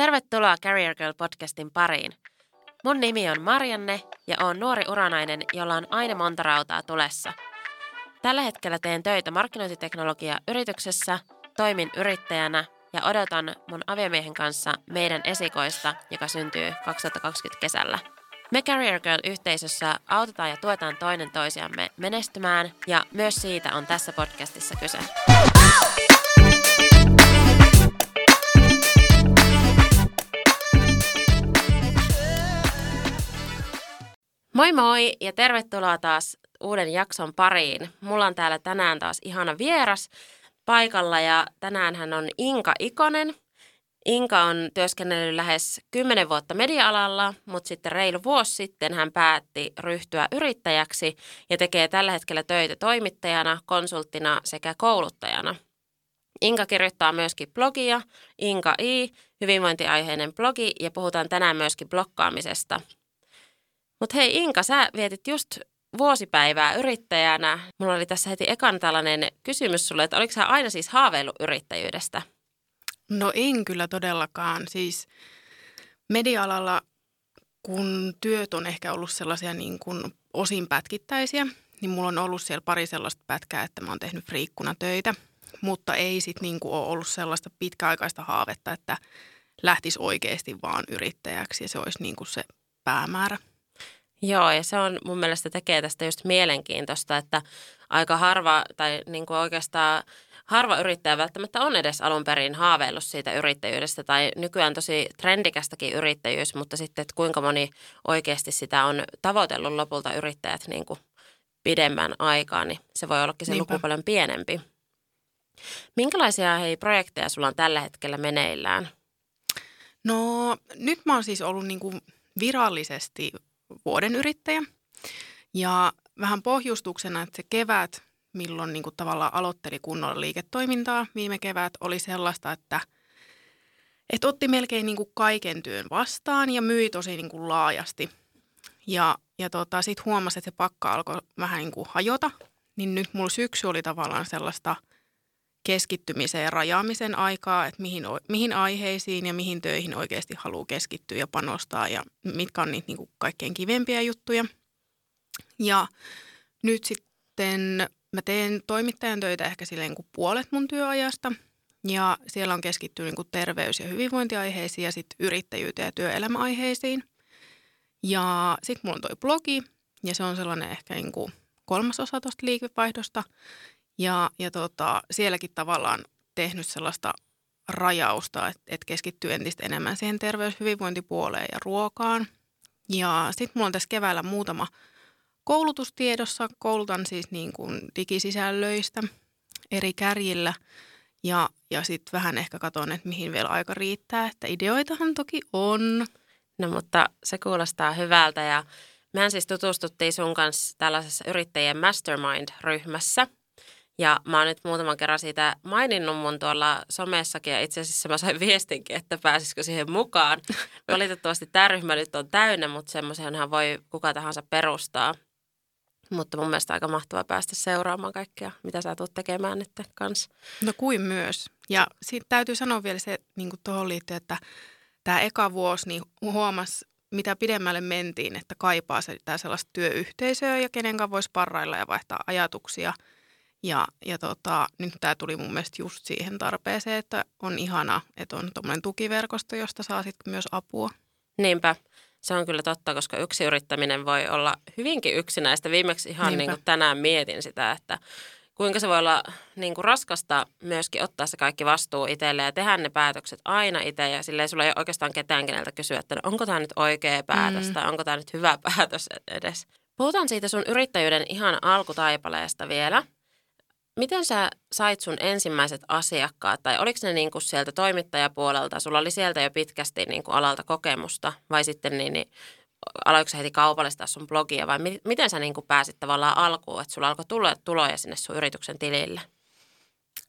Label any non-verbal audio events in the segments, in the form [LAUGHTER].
Tervetuloa Career Girl podcastin pariin. Mun nimi on Marianne ja oon nuori uranainen, jolla on aina monta rautaa tulessa. Tällä hetkellä teen töitä markkinointiteknologia-yrityksessä, toimin yrittäjänä ja odotan mun aviomiehen kanssa meidän esikoista, joka syntyy 2020 kesällä. Me Career Girl-yhteisössä autetaan ja tuetaan toinen toisiamme menestymään ja myös siitä on tässä podcastissa kyse. Moi moi ja tervetuloa taas uuden jakson pariin. Mulla on täällä tänään taas ihana vieras paikalla ja tänään hän on Inka Ikonen. Inka on työskennellyt lähes 10 vuotta media-alalla, mutta sitten reilu vuosi sitten hän päätti ryhtyä yrittäjäksi ja tekee tällä hetkellä töitä toimittajana, konsulttina sekä kouluttajana. Inka kirjoittaa myöskin blogia, Inka I, hyvinvointiaiheinen blogi ja puhutaan tänään myöskin blokkaamisesta – mutta hei Inka, sä vietit just vuosipäivää yrittäjänä. Mulla oli tässä heti ekan tällainen kysymys sulle, että oliko sä aina siis haaveillut yrittäjyydestä? No en kyllä todellakaan. Siis media-alalla, kun työt on ehkä ollut sellaisia niin kuin osin pätkittäisiä, niin mulla on ollut siellä pari sellaista pätkää, että mä oon tehnyt friikkuna töitä. Mutta ei sitten niin kuin ole ollut sellaista pitkäaikaista haavetta, että lähtisi oikeasti vaan yrittäjäksi ja se olisi niin kuin se päämäärä. Joo, ja se on mun mielestä tekee tästä just mielenkiintoista, että aika harva tai niin kuin oikeastaan harva yrittäjä välttämättä on edes alun perin haaveillut siitä yrittäjyydestä tai nykyään tosi trendikästäkin yrittäjyys, mutta sitten, että kuinka moni oikeasti sitä on tavoitellut lopulta yrittäjät niin kuin pidemmän aikaa, niin se voi ollakin se Niinpä. luku paljon pienempi. Minkälaisia hei, projekteja sulla on tällä hetkellä meneillään? No nyt mä oon siis ollut niin kuin virallisesti vuoden yrittäjä. Ja vähän pohjustuksena, että se kevät, milloin niin kuin tavallaan aloitteli kunnolla liiketoimintaa viime kevät, oli sellaista, että, että otti melkein niin kuin kaiken työn vastaan ja myi tosi niin kuin laajasti. Ja, ja tota, sitten huomasi, että se pakka alkoi vähän niin kuin hajota, niin nyt mulla syksy oli tavallaan sellaista keskittymisen ja rajaamisen aikaa, että mihin, mihin aiheisiin ja mihin töihin oikeasti haluaa keskittyä ja panostaa ja mitkä on niitä niin kuin kaikkein kivempiä juttuja. Ja nyt sitten mä teen toimittajan töitä ehkä silleen kuin puolet mun työajasta ja siellä on keskittynyt niin kuin terveys- ja hyvinvointiaiheisiin ja sitten yrittäjyyteen ja työelämäaiheisiin. Ja sitten mulla on toi blogi ja se on sellainen ehkä niin kuin kolmas osa tuosta liikevaihdosta. Ja, ja tota, sielläkin tavallaan tehnyt sellaista rajausta, että, että keskittyy entistä enemmän siihen terveyshyvinvointipuoleen ja ruokaan. Ja sitten mulla on tässä keväällä muutama koulutustiedossa. Koulutan siis niin kuin digisisällöistä eri kärjillä ja, ja sitten vähän ehkä katson, että mihin vielä aika riittää. Että ideoitahan toki on. No mutta se kuulostaa hyvältä ja mehän siis tutustuttiin sun kanssa tällaisessa yrittäjien mastermind-ryhmässä – ja mä oon nyt muutaman kerran siitä maininnut mun tuolla somessakin ja itse asiassa mä sain viestinkin, että pääsisikö siihen mukaan. [LAUGHS] Valitettavasti tämä ryhmä nyt on täynnä, mutta semmoisenhan voi kuka tahansa perustaa. Mutta mun mielestä aika mahtavaa päästä seuraamaan kaikkea, mitä sä tulet tekemään nyt kanssa. No kuin myös. Ja sitten täytyy sanoa vielä se niin tuohon liittyen, että tämä eka vuosi niin huomasi, mitä pidemmälle mentiin, että kaipaa se, sellaista työyhteisöä ja kenen kanssa voisi parrailla ja vaihtaa ajatuksia – ja, ja tota, nyt tämä tuli mun mielestä just siihen tarpeeseen, että on ihana, että on tuommoinen tukiverkosto, josta saa sitten myös apua. Niinpä. Se on kyllä totta, koska yksi yrittäminen voi olla hyvinkin yksinäistä. Viimeksi ihan niin kuin tänään mietin sitä, että kuinka se voi olla niin kuin raskasta myöskin ottaa se kaikki vastuu itselle ja tehdä ne päätökset aina itse. Ja silleen sulla ei oikeastaan ketään keneltä kysyä, että no, onko tämä nyt oikea päätös mm. tai onko tämä nyt hyvä [LAUGHS] päätös edes. Puhutaan siitä sun yrittäjyyden ihan alkutaipaleesta vielä – Miten sä sait sun ensimmäiset asiakkaat, tai oliko ne niin kuin sieltä toimittajapuolelta, sulla oli sieltä jo pitkästi niin kuin alalta kokemusta, vai sitten niin, niin aloiko heti kaupallistaa sun blogia, vai mi- miten sä niin kuin pääsit tavallaan alkuun, että sulla alkoi tulla tuloja sinne sun yrityksen tilille?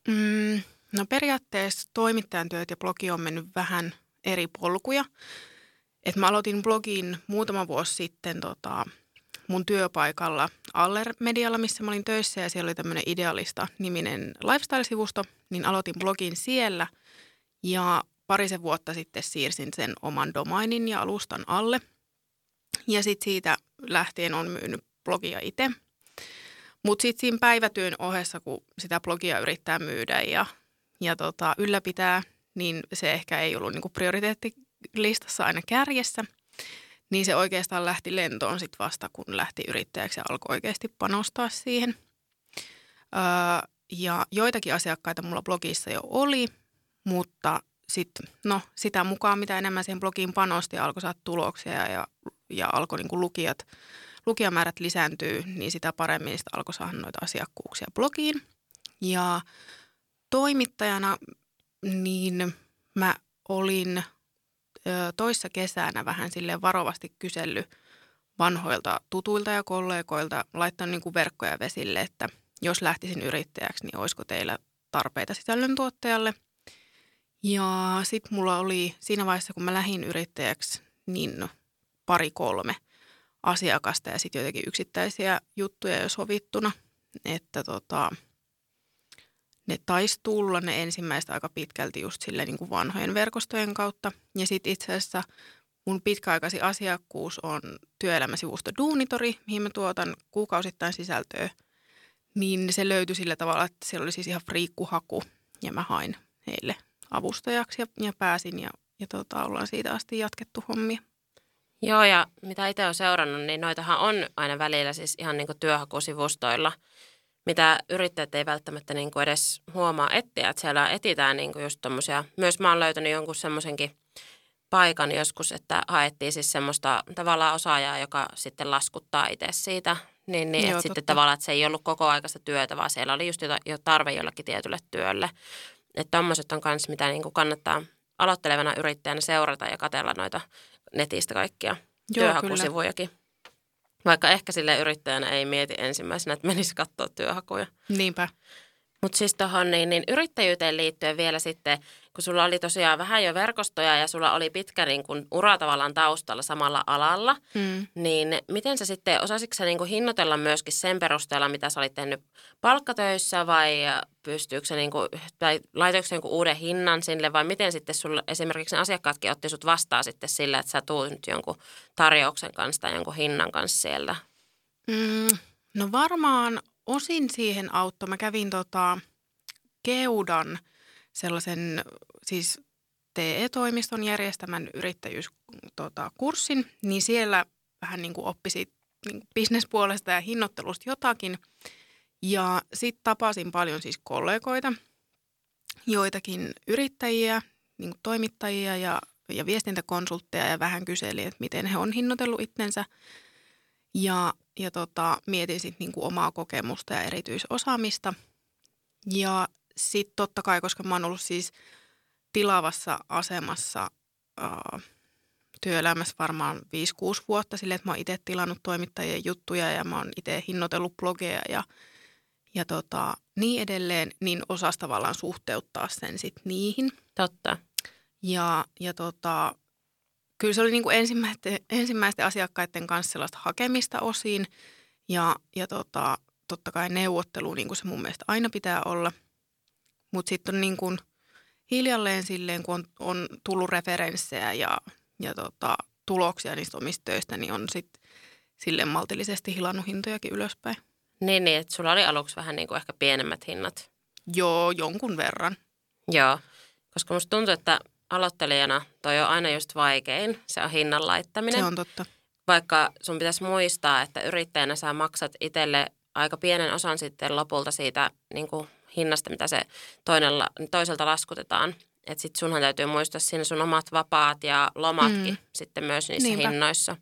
Mm, no periaatteessa toimittajan työt ja blogi on mennyt vähän eri polkuja. Et mä aloitin blogin muutama vuosi sitten tota, mun työpaikalla Aller Medialla, missä mä olin töissä ja siellä oli tämmöinen idealista niminen lifestyle-sivusto, niin aloitin blogin siellä ja parisen vuotta sitten siirsin sen oman domainin ja alustan alle. Ja sitten siitä lähtien on myynyt blogia itse. Mutta sitten siinä päivätyön ohessa, kun sitä blogia yrittää myydä ja, ja tota, ylläpitää, niin se ehkä ei ollut niinku prioriteettilistassa aina kärjessä. Niin se oikeastaan lähti lentoon sitten vasta, kun lähti yrittäjäksi ja alkoi oikeasti panostaa siihen. Öö, ja joitakin asiakkaita mulla blogissa jo oli, mutta sitten no, sitä mukaan, mitä enemmän siihen blogiin panosti alkoi saada tuloksia ja, ja, alkoi niin lukijat, lukijamäärät lisääntyy, niin sitä paremmin sitä alkoi saada noita asiakkuuksia blogiin. Ja toimittajana niin mä olin toissa kesänä vähän sille varovasti kysellyt vanhoilta tutuilta ja kollegoilta, laittanut niin kuin verkkoja vesille, että jos lähtisin yrittäjäksi, niin olisiko teillä tarpeita sisällöntuottajalle – ja sitten mulla oli siinä vaiheessa, kun mä lähdin yrittäjäksi, niin pari kolme asiakasta ja sitten jotenkin yksittäisiä juttuja jo sovittuna, että tota, ne taisi tulla ne ensimmäistä aika pitkälti just sille niin kuin vanhojen verkostojen kautta. Ja sitten itse asiassa mun pitkäaikaisin asiakkuus on työelämäsivusto Duunitori, mihin mä tuotan kuukausittain sisältöä. Niin se löytyi sillä tavalla, että siellä oli siis ihan friikkuhaku ja mä hain heille avustajaksi ja, ja pääsin ja, ja tota, ollaan siitä asti jatkettu hommia. Joo, ja mitä itse olen seurannut, niin noitahan on aina välillä siis ihan niin työhakusivustoilla, mitä yrittäjät ei välttämättä niin kuin edes huomaa etsiä. Että siellä etitään niin kuin just tommosia, myös mä oon löytänyt jonkun semmoisenkin paikan joskus, että haettiin siis semmoista tavallaan osaajaa, joka sitten laskuttaa itse siitä. Niin, niin Joo, että sitten tavallaan, että se ei ollut koko aikaista työtä, vaan siellä oli just jo tarve jollekin tietylle työlle. Että tommoset on kans, mitä niin kuin kannattaa aloittelevana yrittäjänä seurata ja katella noita netistä kaikkia Joo, työhakusivujakin. Kyllä. Vaikka ehkä sille yrittäjänä ei mieti ensimmäisenä, että menisi katsoa työhakuja. Niinpä. Mutta siis tuohon niin, niin yrittäjyyteen liittyen vielä sitten, kun sulla oli tosiaan vähän jo verkostoja ja sulla oli pitkä niin kun, ura tavallaan taustalla samalla alalla, mm. niin miten sä sitten, osasitko sä niin kun, hinnoitella myöskin sen perusteella, mitä sä olit tehnyt palkkatöissä vai pystyykö sä, niin kun, tai laitoiko sä uuden hinnan sille vai miten sitten sulla esimerkiksi ne asiakkaatkin otti sut vastaan sitten sillä, että sä tuut nyt jonkun tarjouksen kanssa tai jonkun hinnan kanssa sieltä? Mm, no varmaan osin siihen auttoi. Mä kävin tota Keudan sellaisen siis TE-toimiston järjestämän yrittäjyyskurssin, tota, niin siellä vähän niin kuin oppisit niin bisnespuolesta ja hinnoittelusta jotakin. Ja sitten tapasin paljon siis kollegoita, joitakin yrittäjiä, niin toimittajia ja, ja viestintäkonsultteja ja vähän kyseli, että miten he on hinnoitellut itsensä. Ja ja tota, mietin sitten niinku omaa kokemusta ja erityisosaamista. Ja sitten totta kai, koska mä oon ollut siis tilavassa asemassa ää, työelämässä varmaan 5-6 vuotta silleen, että mä oon itse tilannut toimittajien juttuja ja mä oon itse hinnoitellut blogeja ja, ja tota, niin edelleen, niin osas tavallaan suhteuttaa sen sitten niihin. Totta. Ja, ja tota, kyllä se oli niin kuin ensimmäisten, ensimmäisten asiakkaiden kanssa sellaista hakemista osiin ja, ja tota, totta kai neuvottelu, niin kuin se mun mielestä aina pitää olla. Mutta sitten on niin kuin hiljalleen silleen, kun on, on tullut referenssejä ja, ja tota, tuloksia niistä omista töistä, niin on sitten silleen maltillisesti hilannut hintojakin ylöspäin. Niin, niin että sulla oli aluksi vähän niin kuin ehkä pienemmät hinnat. Joo, jonkun verran. Joo, koska musta tuntuu, että aloittelijana toi on aina just vaikein, se on hinnan laittaminen. Se on totta. Vaikka sun pitäisi muistaa, että yrittäjänä sä maksat itselle aika pienen osan sitten lopulta siitä niin kuin hinnasta, mitä se toinella, toiselta laskutetaan. Että sit sunhan täytyy muistaa siinä sun omat vapaat ja lomatkin mm. sitten myös niissä Niinpä. hinnoissa.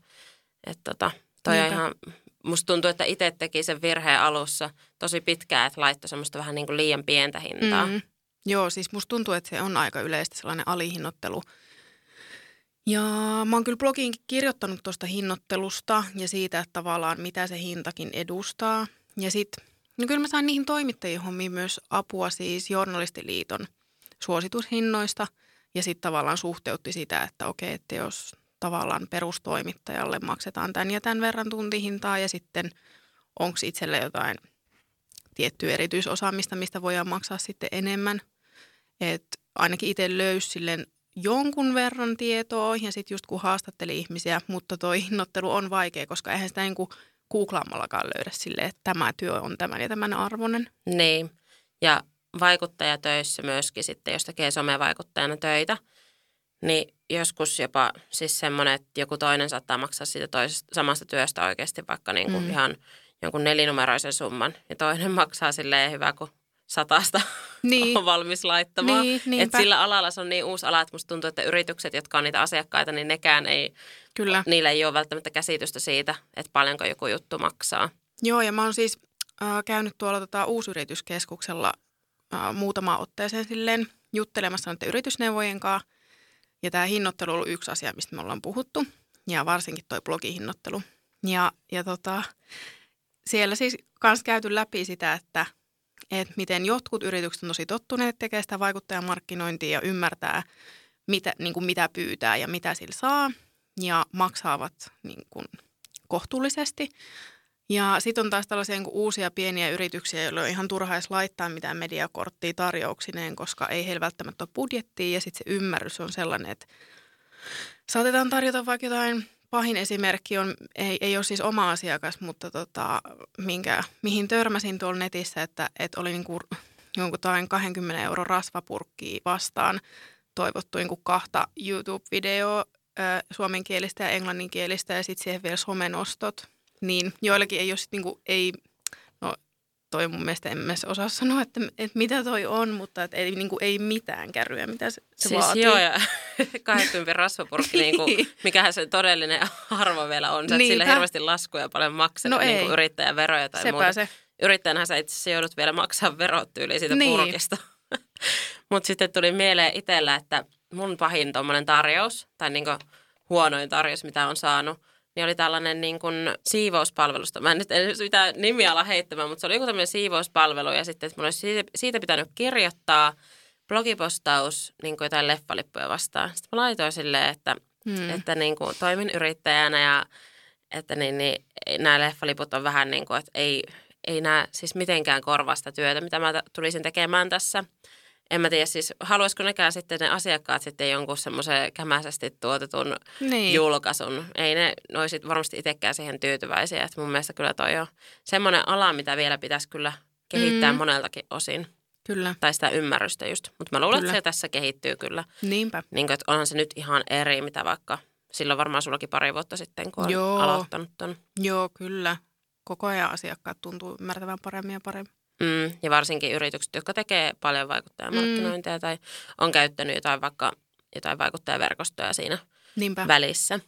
Että tota, toi Niinpä. on ihan, musta tuntuu, että itse teki sen virheen alussa tosi pitkään, että laittoi semmoista vähän niin kuin liian pientä hintaa. Mm. Joo, siis musta tuntuu, että se on aika yleistä sellainen alihinnoittelu. Ja mä oon kyllä blogiinkin kirjoittanut tuosta hinnoittelusta ja siitä, että tavallaan mitä se hintakin edustaa. Ja sitten, no kyllä mä sain niihin toimittajien hommiin myös apua siis Journalistiliiton suositushinnoista. Ja sitten tavallaan suhteutti sitä, että okei, että jos tavallaan perustoimittajalle maksetaan tämän ja tämän verran tuntihintaa ja sitten onko itselle jotain tiettyä erityisosaamista, mistä voidaan maksaa sitten enemmän. Et ainakin itse löysi silleen jonkun verran tietoa ja sitten just kun haastatteli ihmisiä, mutta toi hinnoittelu on vaikea, koska eihän sitä niin kuin googlaamallakaan löydä sille, että tämä työ on tämän ja tämän arvoinen. Niin, ja vaikuttajatöissä myöskin sitten, jos tekee somevaikuttajana töitä, niin joskus jopa siis semmoinen, että joku toinen saattaa maksaa siitä toisesta, samasta työstä oikeasti vaikka niin kuin mm. ihan jonkun nelinumeroisen summan ja toinen [LAUGHS] maksaa silleen hyvä kuin satasta niin. on valmis laittamaan. Niin, Et sillä alalla se on niin uusi ala, että musta tuntuu, että yritykset, jotka on niitä asiakkaita, niin nekään ei, Kyllä. niillä ei ole välttämättä käsitystä siitä, että paljonko joku juttu maksaa. Joo, ja mä oon siis äh, käynyt tuolla tota, uusyrityskeskuksella äh, muutama otteeseen silleen juttelemassa näiden yritysneuvojen kanssa. Ja tämä hinnoittelu on ollut yksi asia, mistä me ollaan puhuttu. Ja varsinkin toi blogihinnoittelu. Ja, ja tota, siellä siis kans käyty läpi sitä, että – että miten jotkut yritykset on tosi tottuneet tekemään sitä vaikuttajamarkkinointia ja ymmärtää, mitä, niin kuin mitä pyytää ja mitä sillä saa ja maksaavat niin kuin kohtuullisesti. Ja sitten on taas tällaisia niin uusia pieniä yrityksiä, joilla on ihan turha edes laittaa mitään mediakorttia tarjouksineen, koska ei heillä välttämättä ole budjettia ja sitten se ymmärrys on sellainen, että saatetaan tarjota vaikka jotain pahin esimerkki on, ei, ei ole siis oma asiakas, mutta tota, minkä, mihin törmäsin tuolla netissä, että, että oli niinku jonkun 20 euro rasvapurkkiä vastaan toivottu niinku kahta YouTube-videoa suomenkielistä ja englanninkielistä ja sitten siihen vielä somenostot. Niin joillakin ei ole sit niinku, ei toi mun mielestä en myös osaa sanoa, että, että mitä toi on, mutta että ei, niin kuin, ei mitään kärryä, mitä se, se siis vaatii. joo, ja [LAUGHS] 20 rasvapurkki, [LAUGHS] niin kuin, mikähän se todellinen arvo vielä on. Sä et sillä hirveästi laskuja paljon maksaa, no niin kuin yrittäjän veroja tai Sepä muuta. Se. Yrittäjänhän sä itse asiassa joudut vielä maksaa verot tyyliin siitä niin. purkista. [LAUGHS] mutta sitten tuli mieleen itsellä, että mun pahin tuommoinen tarjous, tai niin kuin huonoin tarjous, mitä on saanut, niin oli tällainen niin kuin siivouspalvelusta. Mä en nyt en mitään nimiä ala heittämään, mutta se oli joku tämmöinen siivouspalvelu ja sitten että mun olisi siitä, siitä pitänyt kirjoittaa blogipostaus niin kuin jotain leffalippuja vastaan. Sitten mä laitoin silleen, että, hmm. että niin kuin toimin yrittäjänä ja että niin, niin, nämä leffaliput on vähän niin kuin, että ei, ei nämä siis mitenkään korvasta työtä, mitä mä tulisin tekemään tässä – en mä tiedä siis, haluaisiko nekään sitten ne asiakkaat sitten jonkun semmoisen kämäisesti tuotetun niin. julkaisun. Ei ne, olisi varmasti itsekään siihen tyytyväisiä. Että mun mielestä kyllä toi on semmoinen ala, mitä vielä pitäisi kyllä kehittää mm. moneltakin osin. Kyllä. Tai sitä ymmärrystä just. Mutta mä luulen, kyllä. että se tässä kehittyy kyllä. Niinpä. Niin kuin, että onhan se nyt ihan eri, mitä vaikka silloin varmaan sullakin pari vuotta sitten, kun Joo. aloittanut ton. Joo, kyllä. Koko ajan asiakkaat tuntuu ymmärtävän paremmin ja paremmin. Mm, ja varsinkin yritykset, jotka tekee paljon vaikuttajamarkkinointia mm. tai on käyttänyt jotain vaikka jotain vaikuttajaverkostoja siinä Niinpä. välissä.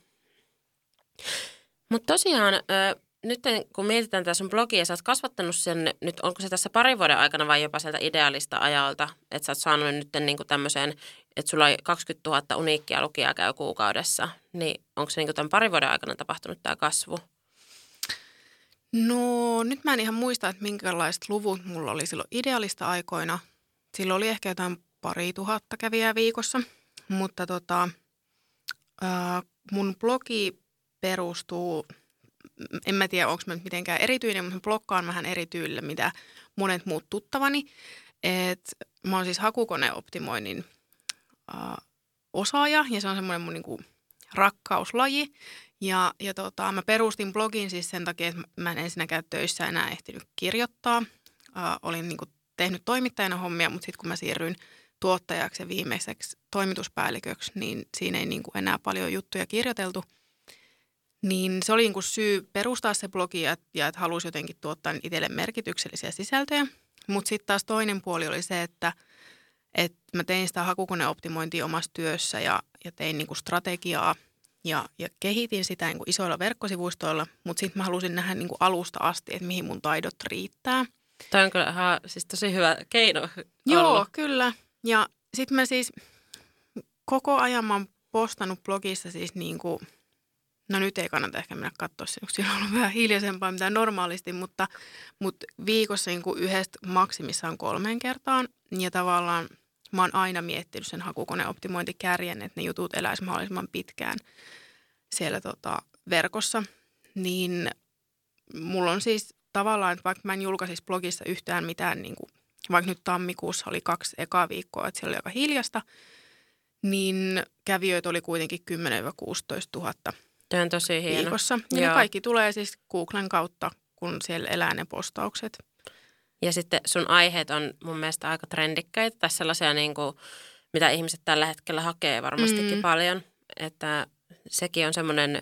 Mutta tosiaan, ö, nyt kun mietitään tässä sun blogia, sä oot kasvattanut sen, nyt onko se tässä parin vuoden aikana vai jopa sieltä ideaalista ajalta, että sä oot saanut nyt niin tämmöiseen, että sulla on 20 000 uniikkia lukijaa käy kuukaudessa, niin onko se niin tämän parin vuoden aikana tapahtunut tämä kasvu? No nyt mä en ihan muista, että minkälaiset luvut mulla oli silloin idealista aikoina. Silloin oli ehkä jotain pari tuhatta kävijää viikossa, mutta tota, mun blogi perustuu, en mä tiedä onko mä nyt mitenkään erityinen, mutta blokkaan vähän eri tyylillä, mitä monet muut tuttavani. Et mä oon siis hakukoneoptimoinnin ää, osaaja ja se on semmoinen mun niinku rakkauslaji. Ja, ja tota, mä perustin blogin siis sen takia, että mä en ensinnäkään töissä enää ehtinyt kirjoittaa. Äh, olin niin kuin, tehnyt toimittajana hommia, mutta sitten kun mä siirryin tuottajaksi ja viimeiseksi toimituspäälliköksi, niin siinä ei niin kuin enää paljon juttuja kirjoiteltu. Niin se oli niin kuin syy perustaa se blogi ja, ja että halusi jotenkin tuottaa itselle merkityksellisiä sisältöjä. Mutta sitten taas toinen puoli oli se, että, että mä tein sitä hakukoneoptimointia omassa työssä ja, ja tein niin kuin strategiaa – ja, ja kehitin sitä niin kuin isoilla verkkosivustoilla, mutta sitten mä halusin nähdä niin kuin alusta asti, että mihin mun taidot riittää. Tämä on kyllä ihan, siis tosi hyvä keino Joo, olla. kyllä. Ja sitten mä siis koko ajan mä oon postannut blogissa siis niin kuin, no nyt ei kannata ehkä mennä katsoa sen, kun siellä on ollut vähän hiljaisempaa mitä normaalisti, mutta, mutta viikossa niin kuin yhdestä maksimissaan kolmeen kertaan. Ja tavallaan mä oon aina miettinyt sen hakukoneoptimointikärjen, että ne jutut eläisi mahdollisimman pitkään siellä tota, verkossa. Niin mulla on siis tavallaan, että vaikka mä en julkaisisi blogissa yhtään mitään, niin kuin, vaikka nyt tammikuussa oli kaksi ekaa viikkoa, että siellä oli aika hiljasta, niin kävijöitä oli kuitenkin 10-16 000 Tämä on tosi hieno. viikossa. Ja ne kaikki tulee siis Googlen kautta, kun siellä elää ne postaukset. Ja sitten sun aiheet on mun mielestä aika trendikkäitä. Tässä sellaisia, niin kuin, mitä ihmiset tällä hetkellä hakee varmastikin Mm. paljon. Että sekin on semmoinen,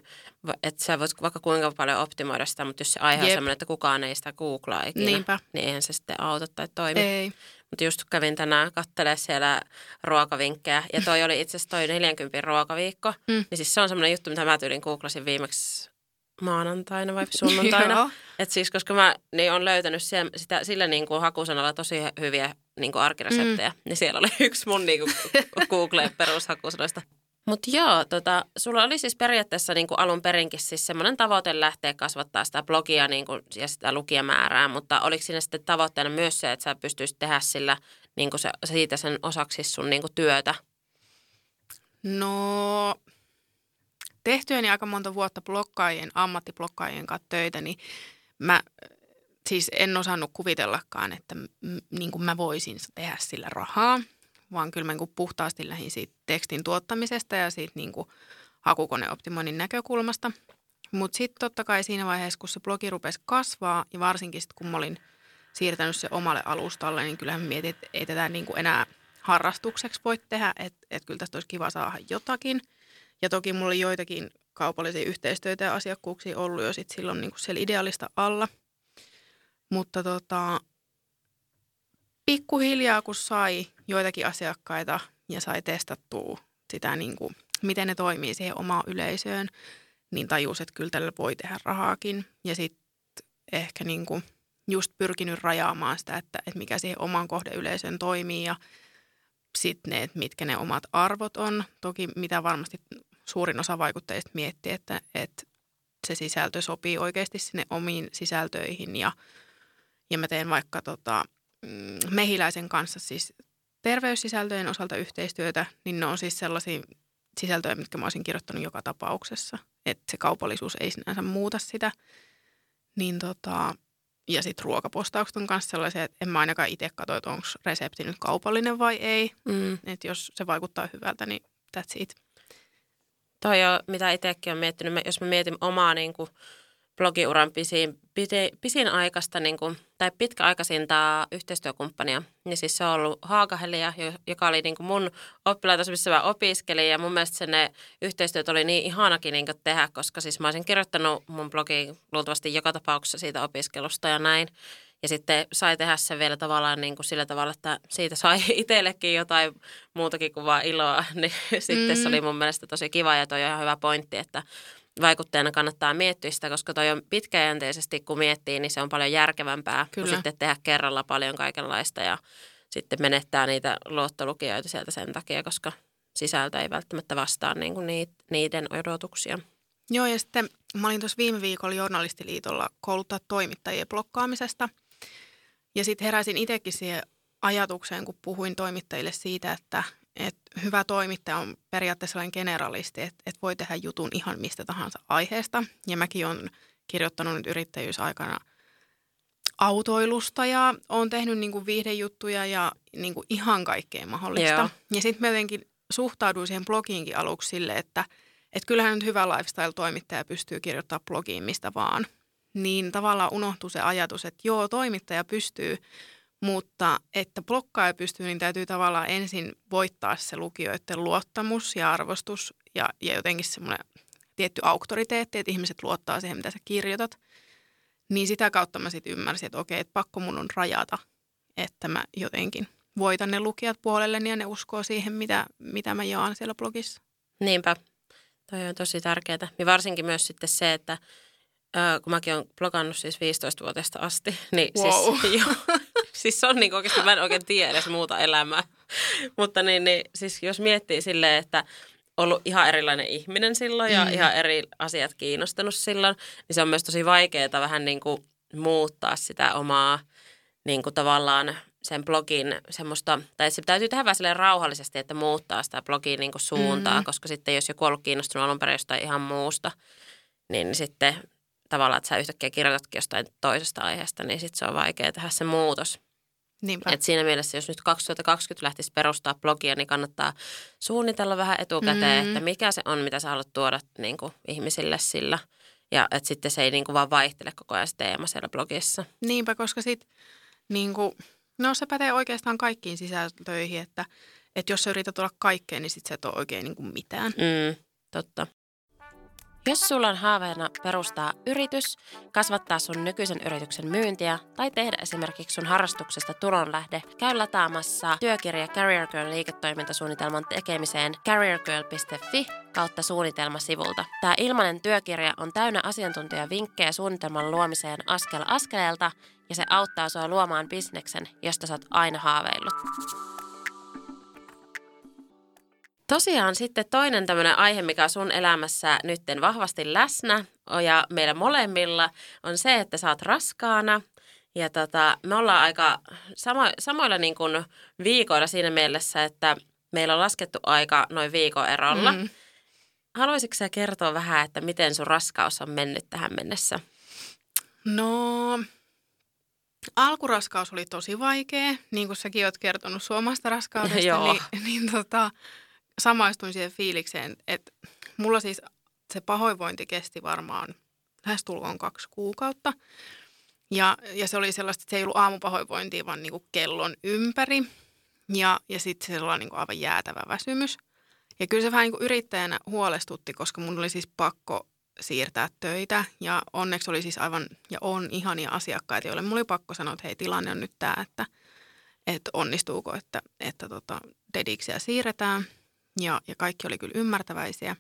että sä voit vaikka kuinka paljon optimoida sitä, mutta jos se aihe on Jep. semmoinen, että kukaan ei sitä googlaa ikinä, Niinpä. niin eihän se sitten auta tai toimi. Ei. Mutta just kävin tänään kattelee siellä ruokavinkkejä, ja toi oli itse asiassa toi 40 ruokaviikko. Mm. Niin siis se on semmoinen juttu, mitä mä tyylin googlasin viimeksi maanantaina vai [LAUGHS] sunnuntaina. Et siis, koska mä niin on löytänyt siellä, sitä, sillä niin kuin hakusanalla tosi hyviä niin kuin arkireseptejä, mm. niin siellä oli yksi mun niin kuin [LAUGHS] Googleen perushakusanoista. Mutta joo, tota, sulla oli siis periaatteessa niin kuin alun perinkin siis semmoinen tavoite lähteä kasvattaa sitä blogia niin kuin, ja sitä lukijamäärää, mutta oliko siinä sitten tavoitteena myös se, että sä pystyisit tehdä sillä niin kuin se, siitä sen osaksi sun niin kuin työtä? No, tehtyäni aika monta vuotta blokkaajien, ammattiblokkaajien kanssa töitä, niin mä siis en osannut kuvitellakaan, että niin kuin mä voisin tehdä sillä rahaa, vaan kyllä mä niin puhtaasti lähdin siitä tekstin tuottamisesta ja siitä niin kuin hakukoneoptimoinnin näkökulmasta. Mutta sitten totta kai siinä vaiheessa, kun se blogi rupesi kasvaa ja varsinkin sitten kun mä olin siirtänyt se omalle alustalle, niin kyllähän mietin, että ei tätä niin kuin enää harrastukseksi voi tehdä, että et kyllä tästä olisi kiva saada jotakin. Ja toki mulla oli joitakin kaupallisia yhteistyötä ja asiakkuuksia ollut jo sit silloin niin kuin siellä idealista alla. Mutta tota, pikkuhiljaa kun sai joitakin asiakkaita ja sai testattua sitä, niin kuin, miten ne toimii siihen omaan yleisöön, niin tajus, että kyllä tällä voi tehdä rahaakin. Ja sitten ehkä niin kuin just pyrkinyt rajaamaan sitä, että, että mikä siihen oman kohdeyleisön toimii ja sitten ne, että mitkä ne omat arvot on. Toki mitä varmasti suurin osa vaikuttajista miettii, että, että se sisältö sopii oikeasti sinne omiin sisältöihin ja, ja mä teen vaikka tota, mm, Mehiläisen kanssa siis terveyssisältöjen osalta yhteistyötä, niin ne on siis sellaisia sisältöjä, mitkä mä olisin kirjoittanut joka tapauksessa. Että se kaupallisuus ei sinänsä muuta sitä. Niin tota, ja sitten ruokapostaukset on myös sellaisia, että en mä ainakaan itse katso, että onko resepti nyt kaupallinen vai ei. Mm. Että jos se vaikuttaa hyvältä, niin that's it. Toi on, mitä itsekin olen miettinyt, Mä- jos mä mietin omaa niin kuin, blogiuran pisin, pite, pisin aikaista niin kuin, tai pitkäaikaisinta yhteistyökumppania, niin siis se on ollut Haakahelia, jo- joka oli niin kuin mun oppilaitos, missä mä opiskelin ja mun mielestä se ne yhteistyöt oli niin ihanakin niin kuin tehdä, koska siis mä olisin kirjoittanut mun blogiin luultavasti joka tapauksessa siitä opiskelusta ja näin. Ja sitten sai tehdä sen vielä tavallaan niin kuin sillä tavalla, että siitä sai [LAUGHS] itsellekin jotain muutakin kuin vaan iloa. [LAUGHS] Niin sitten se Mm. oli mun mielestä tosi kiva ja toi on ihan hyvä pointti, että vaikuttajana kannattaa miettiä sitä, koska toi on pitkäjänteisesti, kun miettii, niin se on paljon järkevämpää Kyllä. kuin sitten tehdä kerralla paljon kaikenlaista ja sitten menettää niitä luottolukijoita sieltä sen takia, koska sisältö ei välttämättä vastaa niin kuin niiden odotuksia. Joo, ja sitten mä olin tuossa viime viikolla Journalistiliitolla kouluttaa toimittajien blokkaamisesta. Ja sitten heräsin itsekin siihen ajatukseen, kun puhuin toimittajille siitä, että, että hyvä toimittaja on periaatteessa sellainen generalisti, että, että voi tehdä jutun ihan mistä tahansa aiheesta. Ja mäkin olen kirjoittanut nyt yrittäjyysaikana autoilusta ja olen tehnyt niin kuin viihdejuttuja ja niin kuin ihan kaikkea mahdollista. Joo. Ja sitten mä jotenkin suhtauduin siihen blogiinkin aluksi sille, että, että kyllähän nyt hyvä lifestyle-toimittaja pystyy kirjoittamaan blogiin mistä vaan. Niin tavallaan unohtui se ajatus, että joo, toimittaja pystyy, mutta että blokkaaja pystyy, niin täytyy tavallaan ensin voittaa se lukijoiden luottamus ja arvostus ja, ja jotenkin semmoinen tietty auktoriteetti, että ihmiset luottaa siihen, mitä sä kirjoitat. Niin sitä kautta mä sitten ymmärsin, että okei, että pakko mun on rajata, että mä jotenkin voitan ne lukijat puolelleni ja ne uskoo siihen, mitä, mitä mä jaan siellä blogissa. Niinpä, toi on tosi tärkeää. Ja varsinkin myös sitten se, että kun mäkin olen blogannut siis 15-vuotiaasta asti, [LAUGHS] niin Wow. siis, [LAUGHS] joo, siis se on niin oikeasti, mä en oikein tiedä edes muuta elämää. [LAUGHS] Mutta niin, niin, siis jos miettii silleen, että ollut ihan erilainen ihminen silloin ja Mm. ihan eri asiat kiinnostanut silloin, niin se on myös tosi vaikeaa vähän niin kuin muuttaa sitä omaa niin kuin tavallaan sen blogin semmoista, tai se täytyy tehdä vähän rauhallisesti, että muuttaa sitä blogin niin kuin suuntaa, mm. koska sitten jos joku on ollut kiinnostunut alun perin jostain ihan muusta, niin sitten tavallaan, että sä yhtäkkiä kirjoitatkin jostain toisesta aiheesta, niin sitten se on vaikea tehdä se muutos. Niinpä. Et siinä mielessä, jos nyt 2020 lähtisi perustaa blogia, niin kannattaa suunnitella vähän etukäteen, Mm. että mikä se on, mitä sä haluat tuoda niin kuin, ihmisille sillä. Ja että sitten se ei niin kuin, vaan vaihtele koko ajan se teema siellä blogissa. Niinpä, koska sit niin kuin, no se pätee oikeastaan kaikkiin sisältöihin, että, että jos sä yrität olla kaikkeen, niin sit sä et ole oikein niin kuin mitään. Mm, totta. Jos sulla on haaveena perustaa yritys, kasvattaa sun nykyisen yrityksen myyntiä tai tehdä esimerkiksi sun harrastuksesta tulonlähde, käy lataamassa työkirja Career Girl liiketoimintasuunnitelman tekemiseen careergirl.fi kautta suunnitelmasivulta. Tämä ilmainen työkirja on täynnä asiantuntijavinkkejä suunnitelman luomiseen askel askeleelta ja se auttaa sua luomaan bisneksen, josta sä oot aina haaveillut. Tosiaan sitten toinen tämmöinen aihe, mikä on sun elämässä nytten vahvasti läsnä ja meillä molemmilla on se, että sä oot raskaana. Ja tota, me ollaan aika samo, samoilla niin kuin viikoilla siinä mielessä, että meillä on laskettu aika noin viikon erolla. Mm. Haluaisitko sä kertoa vähän, että miten sun raskaus on mennyt tähän mennessä? No, alkuraskaus oli tosi vaikea, niin kuin säkin oot kertonut suomasta raskaudesta, Joo. niin, niin tota, samaistuin siihen fiilikseen, että mulla siis se pahoinvointi kesti varmaan lähestulkoon kaksi kuukautta. Ja, ja se oli sellaista, että se ei ollut aamupahoinvointia, vaan niin kuin kellon ympäri. Ja, ja sitten sellainen niin kuin aivan jäätävä väsymys. Ja kyllä se vähän niin kuin yrittäjänä huolestutti, koska mun oli siis pakko siirtää töitä. Ja onneksi oli siis aivan, ja on ihania asiakkaita, joille mulla oli pakko sanoa, että hei, tilanne on nyt tämä, että, että onnistuuko, että, että tota, dediksiä siirretään. Ja, ja kaikki oli kyllä ymmärtäväisiä.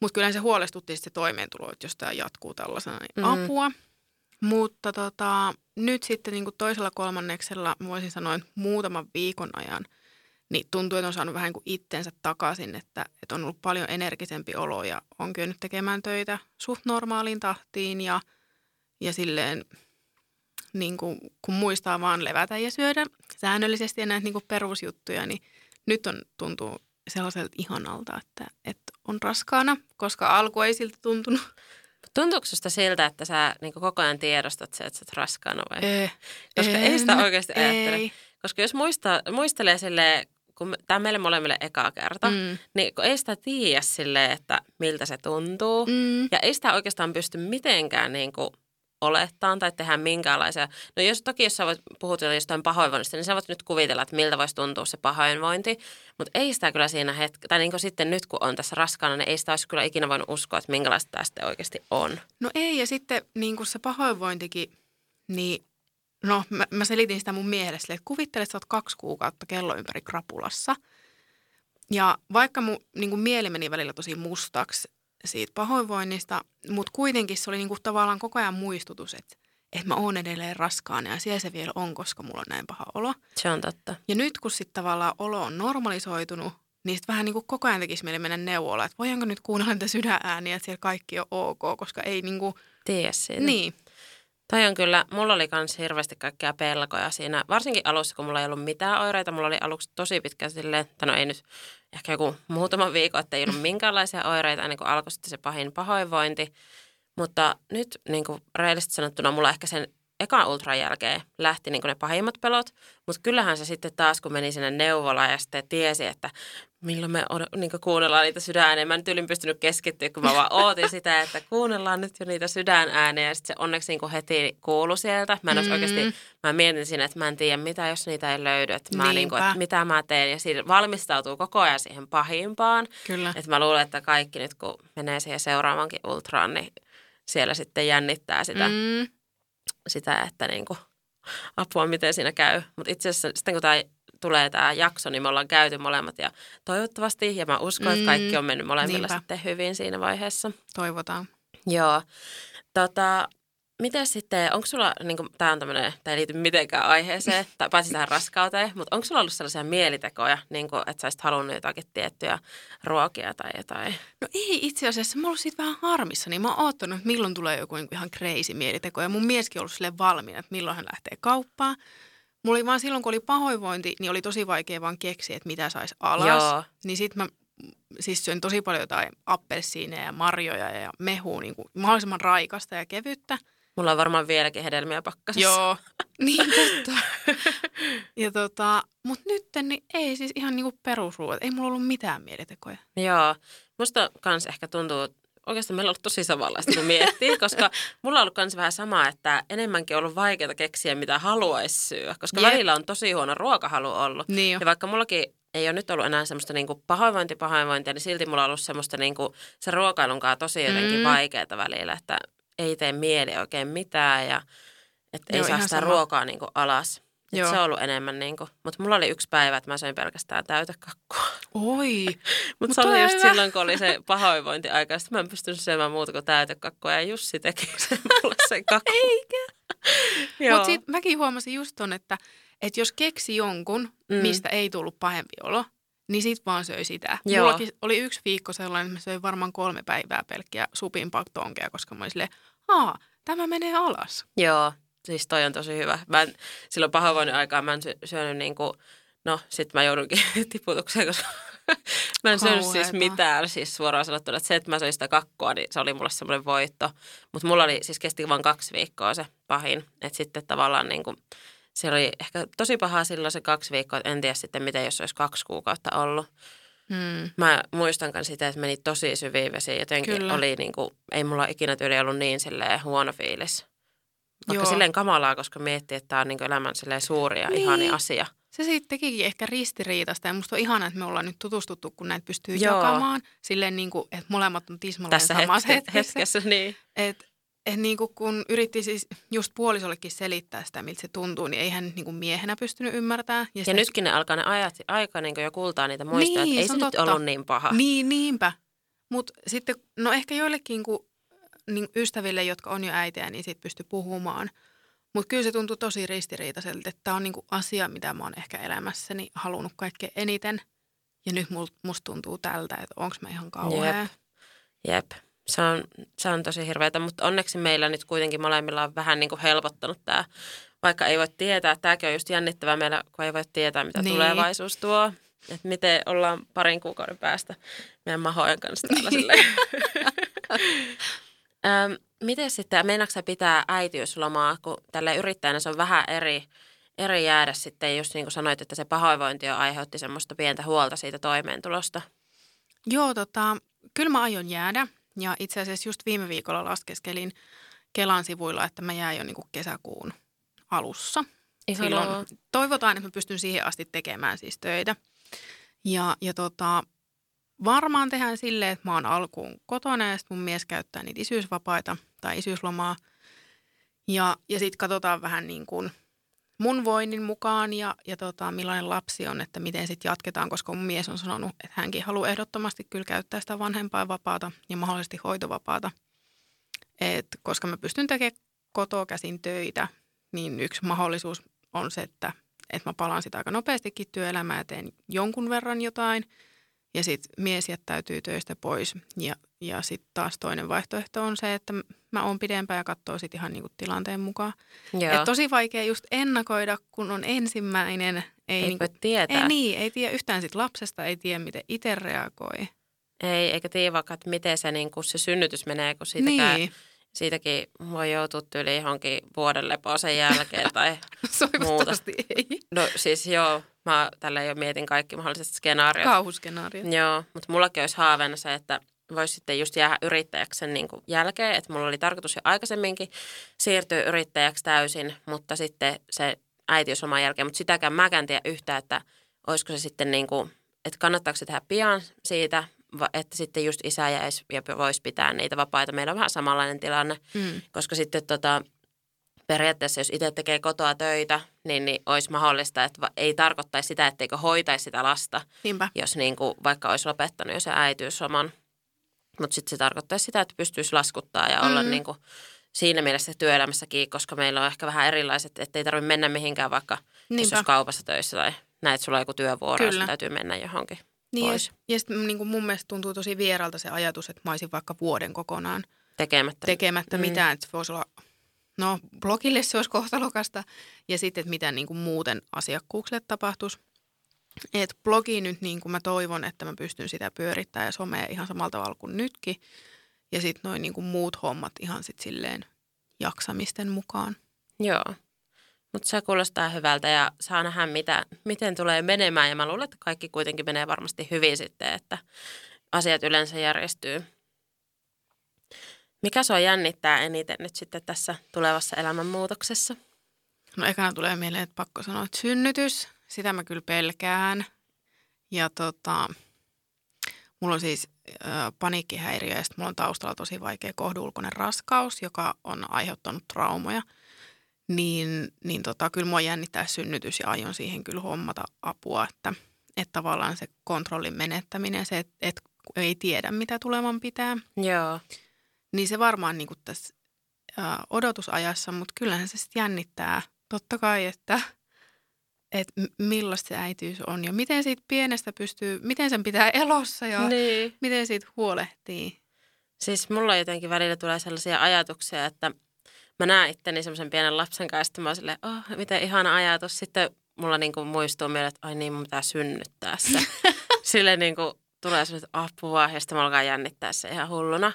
Mutta kyllä se huolestutti se toimeentulo, että jos tämä jatkuu tällaisena, niin Mm. apua. Mutta tota, nyt sitten niin kuin toisella kolmanneksella, voisin sanoa, että muutaman viikon ajan, niin tuntuu, että on saanut vähän kuin itsensä takaisin, että, että on ollut paljon energisempi olo ja on kyennyt tekemään töitä suht normaaliin tahtiin ja, ja silleen, niin kuin, kun muistaa vaan levätä ja syödä säännöllisesti ja näitä niin kuin perusjuttuja, niin nyt on tuntuu sellaiselta ihanalta, että, että on raskaana, koska alku ei siltä tuntunut. Tuntuuko susta siltä, että sä niin koko ajan tiedostat se, että sä oot raskaana vai? Eh, Koska en, ei sitä oikeasti ei. ajattele. Koska jos muista, muistelee sille, kun tämä meille molemmille eka kerta, mm. Niin kun ei sitä tiedä silleen, että miltä se tuntuu. Mm, Ja ei sitä oikeastaan pysty mitenkään niin kuin olettaan tai tehdä minkäänlaisia. No jos toki, jos sä voit puhutella jostain pahoinvoinnista, niin sä voit nyt kuvitella, että miltä voisi tuntua se pahoinvointi. Mutta ei sitä kyllä siinä hetkellä, tai niin kuin sitten nyt kun on tässä raskaana, niin ei sitä olisi kyllä ikinä voinut uskoa, että minkälaista tämä sitten oikeasti on. No ei, ja sitten niin kuin se pahoinvointikin, niin no mä, mä selitin sitä mun silleen, että kuvittele, että sä oot kaksi kuukautta kello ympäri krapulassa. Ja vaikka mun niin kuin mieli meni välillä tosi mustaksi siitä pahoinvoinnista, mutta kuitenkin se oli niin kuin tavallaan koko ajan muistutus, että, että mä oon edelleen raskaana ja siellä se vielä on, koska mulla on näin paha olo. Se on totta. Ja nyt kun sitten tavallaan olo on normalisoitunut, niin sitten vähän niin kuin koko ajan tekisi meille mennä neuvolaan, että voidaanko nyt kuunnella niitä sydänääniä, että siellä kaikki on ok, koska ei niin kuin, Tiedä siitä. niin, Toi on kyllä, mulla oli myös hirveästi kaikkia pelkoja siinä, varsinkin alussa, kun mulla ei ollut mitään oireita. Mulla oli aluksi tosi pitkä silleen, tai no ei nyt, ehkä joku muutama viikko, että ei ollut minkäänlaisia oireita ennen kuin alkoi sitten se pahin pahoinvointi. Mutta nyt niin kuin reellisesti sanottuna mulla ehkä sen ekan ultran jälkeen lähti niin ne pahimmat pelot, mutta kyllähän se sitten taas, kun meni sinne neuvolaan ja sitten tiesi, että milloin me on, niin kuunnellaan niitä sydänääniä. Mä en tyylin pystynyt keskittyä, kun mä vaan ootin sitä, että kuunnellaan nyt jo niitä sydänääniä. Ja sitten se onneksi niin heti kuulu sieltä. Mä en mm. Oikeasti, mä mietin siinä, että mä en tiedä mitä, jos niitä ei löydy. Että mä niin kuin, että mitä mä teen. Ja siinä valmistautuu koko ajan siihen pahimpaan. kyllä. Että mä luulen, että kaikki nyt kun menee siihen seuraavankin ultraan, niin siellä sitten jännittää sitä, mm. Mm, sitä että niin kuin, apua, miten siinä käy. Mutta itse asiassa sitten kun tämä tulee tämä jakso, niin me ollaan käyty molemmat ja toivottavasti, ja mä uskon, että Mm, kaikki on mennyt molemmilla niinpä. sitten hyvin siinä vaiheessa. toivotaan. Joo. Tota, miten sitten, onko sulla, niin kuin, tämä on tämmöinen, tämä ei liity mitenkään aiheeseen, [LAUGHS] tai paitsi tähän raskauteen, mutta onko sulla ollut sellaisia mielitekoja, niin kuin, että sä olisit halunnut jotakin tiettyjä ruokia tai jotain? No ei itse asiassa, mä oon ollut siitä vähän harmissa, niin mä oon oottanut, että milloin tulee joku niin ihan crazy mieliteko. Ja mun mieskin on ollut sille valmiina, että milloin hän lähtee kauppaan. Mulla oli vaan silloin, kun oli pahoinvointi, niin oli tosi vaikea vaan keksiä, että mitä saisi alas. Joo. Niin sit mä siis syön tosi paljon jotain appelsiineja ja marjoja ja mehua, niin kuin mahdollisimman raikasta ja kevyttä. Mulla on varmaan vieläkin hedelmiä pakkasessa. Joo, [LAUGHS] niin totta. [LAUGHS] ja tota, mut nyt niin ei siis ihan niinku perusruoat. Ei mulla ollut mitään mielitekoja. Joo. Musta kans ehkä tuntuu, oikeastaan meillä on ollut tosi samanlaista, kun miettii, [LAUGHS] koska mulla on ollut kans vähän sama, että enemmänkin on ollut vaikeaa keksiä, mitä haluaisi syödä, koska Jep. välillä on tosi huono ruokahalu ollut. Niin jo. Ja vaikka mullakin ei ole nyt ollut enää semmoista niinku pahoinvointi pahoinvointia, niin silti mulla on ollut semmoista niinku, se ruokailunkaan tosi jotenkin mm. vaikeaa välillä, että ei tee mieli oikein mitään ja että ei Joo, saa sitä sama. ruokaa niinku alas. Et Joo. se on ollut enemmän niinku, mutta mulla oli yksi päivä, että mä söin pelkästään täytekakkua. Oi. Mutta [LAUGHS] Mut se oli just hyvä. silloin, kun oli se pahoinvointiaika. Sitten mä en pystynyt syömään muuta kuin täytekakkua ja Jussi teki [LAUGHS] sen mulle sen kakku. Eikä? [LAUGHS] Mutta sitten mäkin huomasin just ton, että, että jos keksi jonkun, mm. mistä ei tullut pahempi olo, niin sit vaan söi sitä. Joo. Mullakin oli yksi viikko sellainen, että mä söin varmaan kolme päivää pelkkiä supin paktonkeja, koska mä olin silleen, haa, tämä menee alas. Joo, siis toi on tosi hyvä. Mä en, silloin pahoinvoinnin aikaa mä en sy- syönyt niinku, no sit mä joudunkin [LAUGHS] tiputukseen, koska [LAUGHS] mä en syönyt siis mitään. Siis suoraan sanottuna, että se, että mä söin sitä kakkua, niin se oli mulle semmoinen voitto. Mutta mulla oli, siis kesti vain kaksi viikkoa se pahin. Että sitten tavallaan niinku, se oli ehkä tosi pahaa silloin se kaksi viikkoa, en tiedä sitten miten, jos olisi kaksi kuukautta ollut. Hmm. Mä muistankaan sitä, että meni tosi syviin vesiin. Jotenkin Kyllä. oli niin kuin, ei mulla ikinä tyyli ollut niin silleen huono fiilis. Vaikka Joo. silleen kamalaa, koska miettii, että tämä on niin kuin elämän silleen suuri ja Niin. ihani asia. Se siitä tekikin ehkä ristiriitasta ja musta on ihana, että me ollaan nyt tutustuttu, kun näitä pystyy Joo. jakamaan. Silleen niin kuin, että molemmat on tismalleen Tässä samassa hetke, hetkessä. hetkessä. Niin. Että et niinku kun yritti siis just puolisollekin selittää sitä, miltä se tuntuu, niin ei hän niinku miehenä pystynyt ymmärtämään. Ja sitä- nytkin ne alkaa ne ajat, aika niin kuin jo kultaa niitä muistoja, Niin, että ei se se nyt ollut niin paha. Niin, niinpä. Mutta sitten, no ehkä joillekin kun, niin ystäville, jotka on jo äitejä, niin siitä pystyy puhumaan. Mutta kyllä se tuntuu tosi ristiriitaiselta, että tämä on niinku asia, mitä mä oon ehkä elämässäni halunnut kaikkein eniten. Ja nyt musta tuntuu tältä, että onko mä ihan kauhea. Jep. Jep. Se on, se on tosi hirveätä, mutta onneksi meillä nyt kuitenkin molemmilla on vähän niin kuin helpottanut tämä, vaikka ei voi tietää. Tämäkin on just jännittävää meillä, kun ei voi tietää, mitä Niin. niin. tulevaisuus tuo. Että miten ollaan parin kuukauden päästä meidän mahojen kanssa täällä. [LAUGHS] Öm, miten sitten, meinaatko pitää äitiyslomaa, kun tälle yrittäjänä se on vähän eri, eri jäädä sitten, just niin kuin sanoit, että se pahoinvointi jo aiheutti semmoista pientä huolta siitä toimeentulosta. Joo, tota, kyllä mä aion jäädä. Ja itse asiassa just viime viikolla laskeskelin Kelan sivuilla, että mä jään jo niinku kesäkuun alussa. Silloin toivotaan, että mä pystyn siihen asti tekemään siis töitä. Ja, ja tota, varmaan tehdään silleen, että mä oon alkuun kotona ja mun mies käyttää niitä isyysvapaita tai isyyslomaa. Ja, ja sitten katsotaan vähän niin kuin mun voinnin mukaan ja, ja tota, millainen lapsi on, että miten sitten jatketaan, koska mun mies on sanonut, että hänkin haluaa ehdottomasti kyllä käyttää sitä vanhempainvapaata ja mahdollisesti hoitovapaata. Et koska mä pystyn tekemään kotoa käsin töitä, niin yksi mahdollisuus on se, että, että mä palaan sitä aika nopeastikin työelämään ja teen jonkun verran jotain. Ja sitten mies jättäytyy töistä pois. Ja, ja sitten taas toinen vaihtoehto on se, että mä oon pidempään ja katsoo sitten ihan niinku tilanteen mukaan. Joo. Et tosi vaikea just ennakoida, kun on ensimmäinen. Ei, ei niinku, voi tietää. ei niin, ei tiedä yhtään sit lapsesta, ei tiedä miten itse reagoi. Ei, eikä tiedä vaikka, että miten se, niin kuin se synnytys menee, kun siitäkään, Niin, siitäkin voi joutua tyyliin johonkin vuoden lepoon sen jälkeen. tai, [LAUGHS] toivottavasti ei. no siis joo, mä tällä jo mietin kaikki mahdolliset skenaariot. Kauhuskenaario. Joo, mutta mullakin olisi haaveena se, että voisi sitten just jäädä yrittäjäksi sen niin kuin jälkeen. Että mulla oli tarkoitus jo aikaisemminkin siirtyä yrittäjäksi täysin, mutta sitten se äitiysloman jälkeen. Mutta sitäkään mäkään tiedä yhtään, että olisiko se sitten niin kuin, että kannattaako se tehdä pian siitä, että sitten just isä jäisi ja voisi pitää niitä vapaita. Meillä on vähän samanlainen tilanne, Mm. koska sitten tota, periaatteessa jos itse tekee kotoa töitä, niin, niin olisi mahdollista, että ei tarkoittaisi sitä, etteikö hoitaisi sitä lasta – Niinpä. jos niin kuin, vaikka olisi lopettanut jo se äitiysloman. Mutta sitten se tarkoittaa sitä, että pystyisi laskuttaa ja olla Mm. niin kuin siinä mielessä työelämässäkin, koska meillä on ehkä vähän erilaiset, että ei tarvitse mennä mihinkään vaikka, jos olisi kaupassa töissä tai näet, sulla on joku työvuoro ja Kyllä. sun täytyy mennä johonkin Niin, pois ja, ja sitten niin mun mielestä tuntuu tosi vieralta se ajatus, että mä olisin vaikka vuoden kokonaan tekemättä. tekemättä Mm. mitään. Että se voisi olla, no blogille se olisi kohtalokasta ja sitten, että mitä niin kuin muuten asiakkuuksille tapahtuisi. Et blogi nyt niin kuin mä toivon, että mä pystyn sitä pyörittämään ja somea ihan samalla tavalla kuin nytkin. Ja sitten noin niin kuin muut hommat ihan sitten silleen jaksamisten mukaan. Joo. Mutta se kuulostaa hyvältä ja saa nähdä, mitä, miten tulee menemään. Ja mä luulen, että kaikki kuitenkin menee varmasti hyvin sitten, että asiat yleensä järjestyy. Mikä sua jännittää eniten nyt sitten tässä tulevassa elämänmuutoksessa? No ekana tulee mieleen, että pakko sanoa, että synnytys, sitä mä kyllä pelkään. Ja tota, mulla on siis paniikkihäiriö ja sitten mulla on taustalla tosi vaikea kohduulkoinen raskaus, joka on aiheuttanut traumoja. Niin, niin tota, kyllä mua jännittää synnytys ja aion siihen kyllä hommata apua, että, että tavallaan se kontrollin menettäminen, se, että, että ei tiedä mitä tuleman pitää. Joo. Niin se varmaan niin kuin tässä äh, odotusajassa, mutta kyllähän se sitten jännittää totta kai, että et millaista se äitiys on ja miten siitä pienestä pystyy, miten sen pitää elossa ja Niin. miten siitä huolehtii. Siis mulla jotenkin välillä tulee sellaisia ajatuksia, että mä näen itteni semmoisen pienen lapsen kanssa, että mä oon silleen, oh, miten ihana ajatus. Sitten mulla niinku muistuu mieleen, että ai niin, mun pitää synnyttää se. [LAUGHS] Sille niinku tulee semmoista apua ja sitten mä alkaa jännittää se ihan hulluna.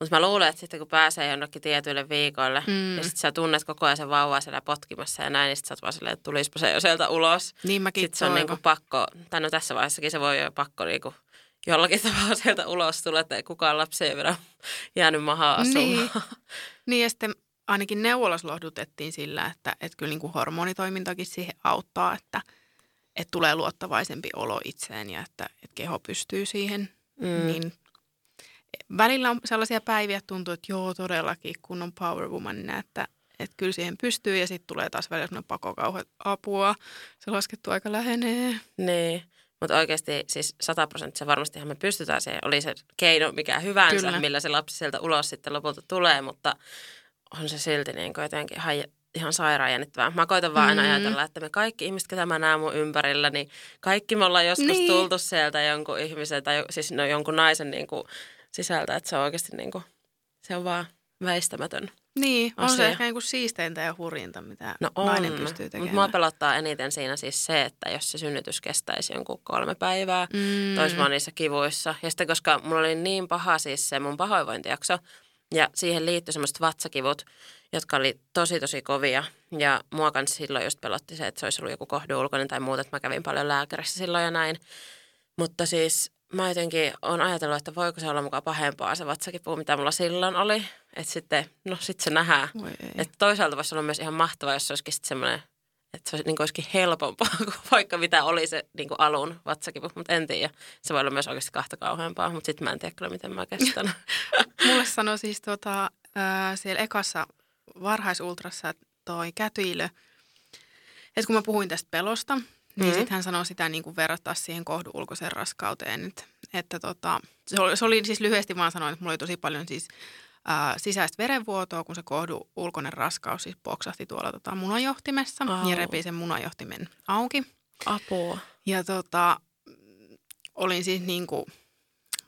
Mutta mä luulen, että sitten kun pääsee jonnekin tietyille viikoille mm. ja sitten sä tunnet koko ajan sen vauvaa siellä potkimassa ja näin, niin sitten sä oot vaan silleen, että tulispa se jo sieltä ulos. Niin mäkin Sitten se on niinku pakko, tai no tässä vaiheessakin se voi jo pakko niinku jollakin [LAUGHS] tavalla sieltä ulos tulla, että kukaan lapsi ei vielä jäänyt mahaan asumaan. Niin. niin ja sitten ainakin neuvolassa lohdutettiin sillä, että, että kyllä niin kuin hormonitoimintakin siihen auttaa, että, että tulee luottavaisempi olo itseen ja että, että keho pystyy siihen. Mm. Niin välillä on sellaisia päiviä, että tuntuu, että joo todellakin, kun on power womanina, että, että kyllä siihen pystyy ja sitten tulee taas välillä sellainen apua, se laskettu aika lähenee. Niin, mutta oikeasti siis sataprosenttisen varmastihan me pystytään siihen. Oli se keino mikä hyvänsä. Kyllä. millä se lapsi sieltä ulos sitten lopulta tulee, mutta on se silti niin kuin jotenkin ihan, ihan sairaan jännittävää. Mä koitan vaan aina Mm. ajatella, että me kaikki ihmiset, ketä mä näen mun ympärillä, niin kaikki me ollaan joskus Niin. tultu sieltä jonkun ihmisen tai siis no, jonkun naisen niin kuin sisältä, että se on oikeasti niin kuin, se on vaan väistämätön. Niin, on se Asia. ehkä niin kuin siisteintä ja hurjinta, mitä No on, nainen pystyy mutta tekemään. mua pelottaa eniten siinä siis se, että jos se synnytys kestäisi jonkun kolme päivää, Mm. tois vaan niissä kivuissa. Ja sitten koska mulla oli niin paha siis se mun pahoinvointijakso, ja siihen liittyi semmoiset vatsakivut, jotka oli tosi tosi kovia. Ja mua kanssa silloin just pelotti se, että se olisi ollut joku kohdu ulkoinen tai muuta, että mä kävin paljon lääkärissä silloin ja näin. Mutta siis mä jotenkin oon ajatellut, että voiko se olla mukaan pahempaa se vatsakipu, mitä mulla silloin oli. Että sitten, no sitten se nähdään. Että toisaalta voisi olla myös ihan mahtavaa, jos se olisikin sitten semmoinen, että se olisi, niin olisikin helpompaa [LAUGHS] kuin vaikka mitä oli se niin kuin alun vatsakipu, mutta en tiedä. Se voi olla myös oikeasti kahta kauheampaa, mutta sitten mä en tiedä kyllä, miten mä kestän. [LAUGHS] Mulle sanoi siis tota, ää, siellä ekassa varhaisultrassa toi kätilö, että kun mä puhuin tästä pelosta, niin Mhm. sitten hän sanoi sitä niin kuin verrata siihen kohdun ulkoiseen raskauteen. Että, että tota, se, oli, se oli siis lyhyesti vaan sanoin, että mulla oli tosi paljon siis ää, sisäistä verenvuotoa, kun se kohdun ulkoinen raskaus siis poksahti tuolla tota, munajohtimessa Au. ja repi sen munajohtimen auki. Apua. Ja tota, olin siis niin kuin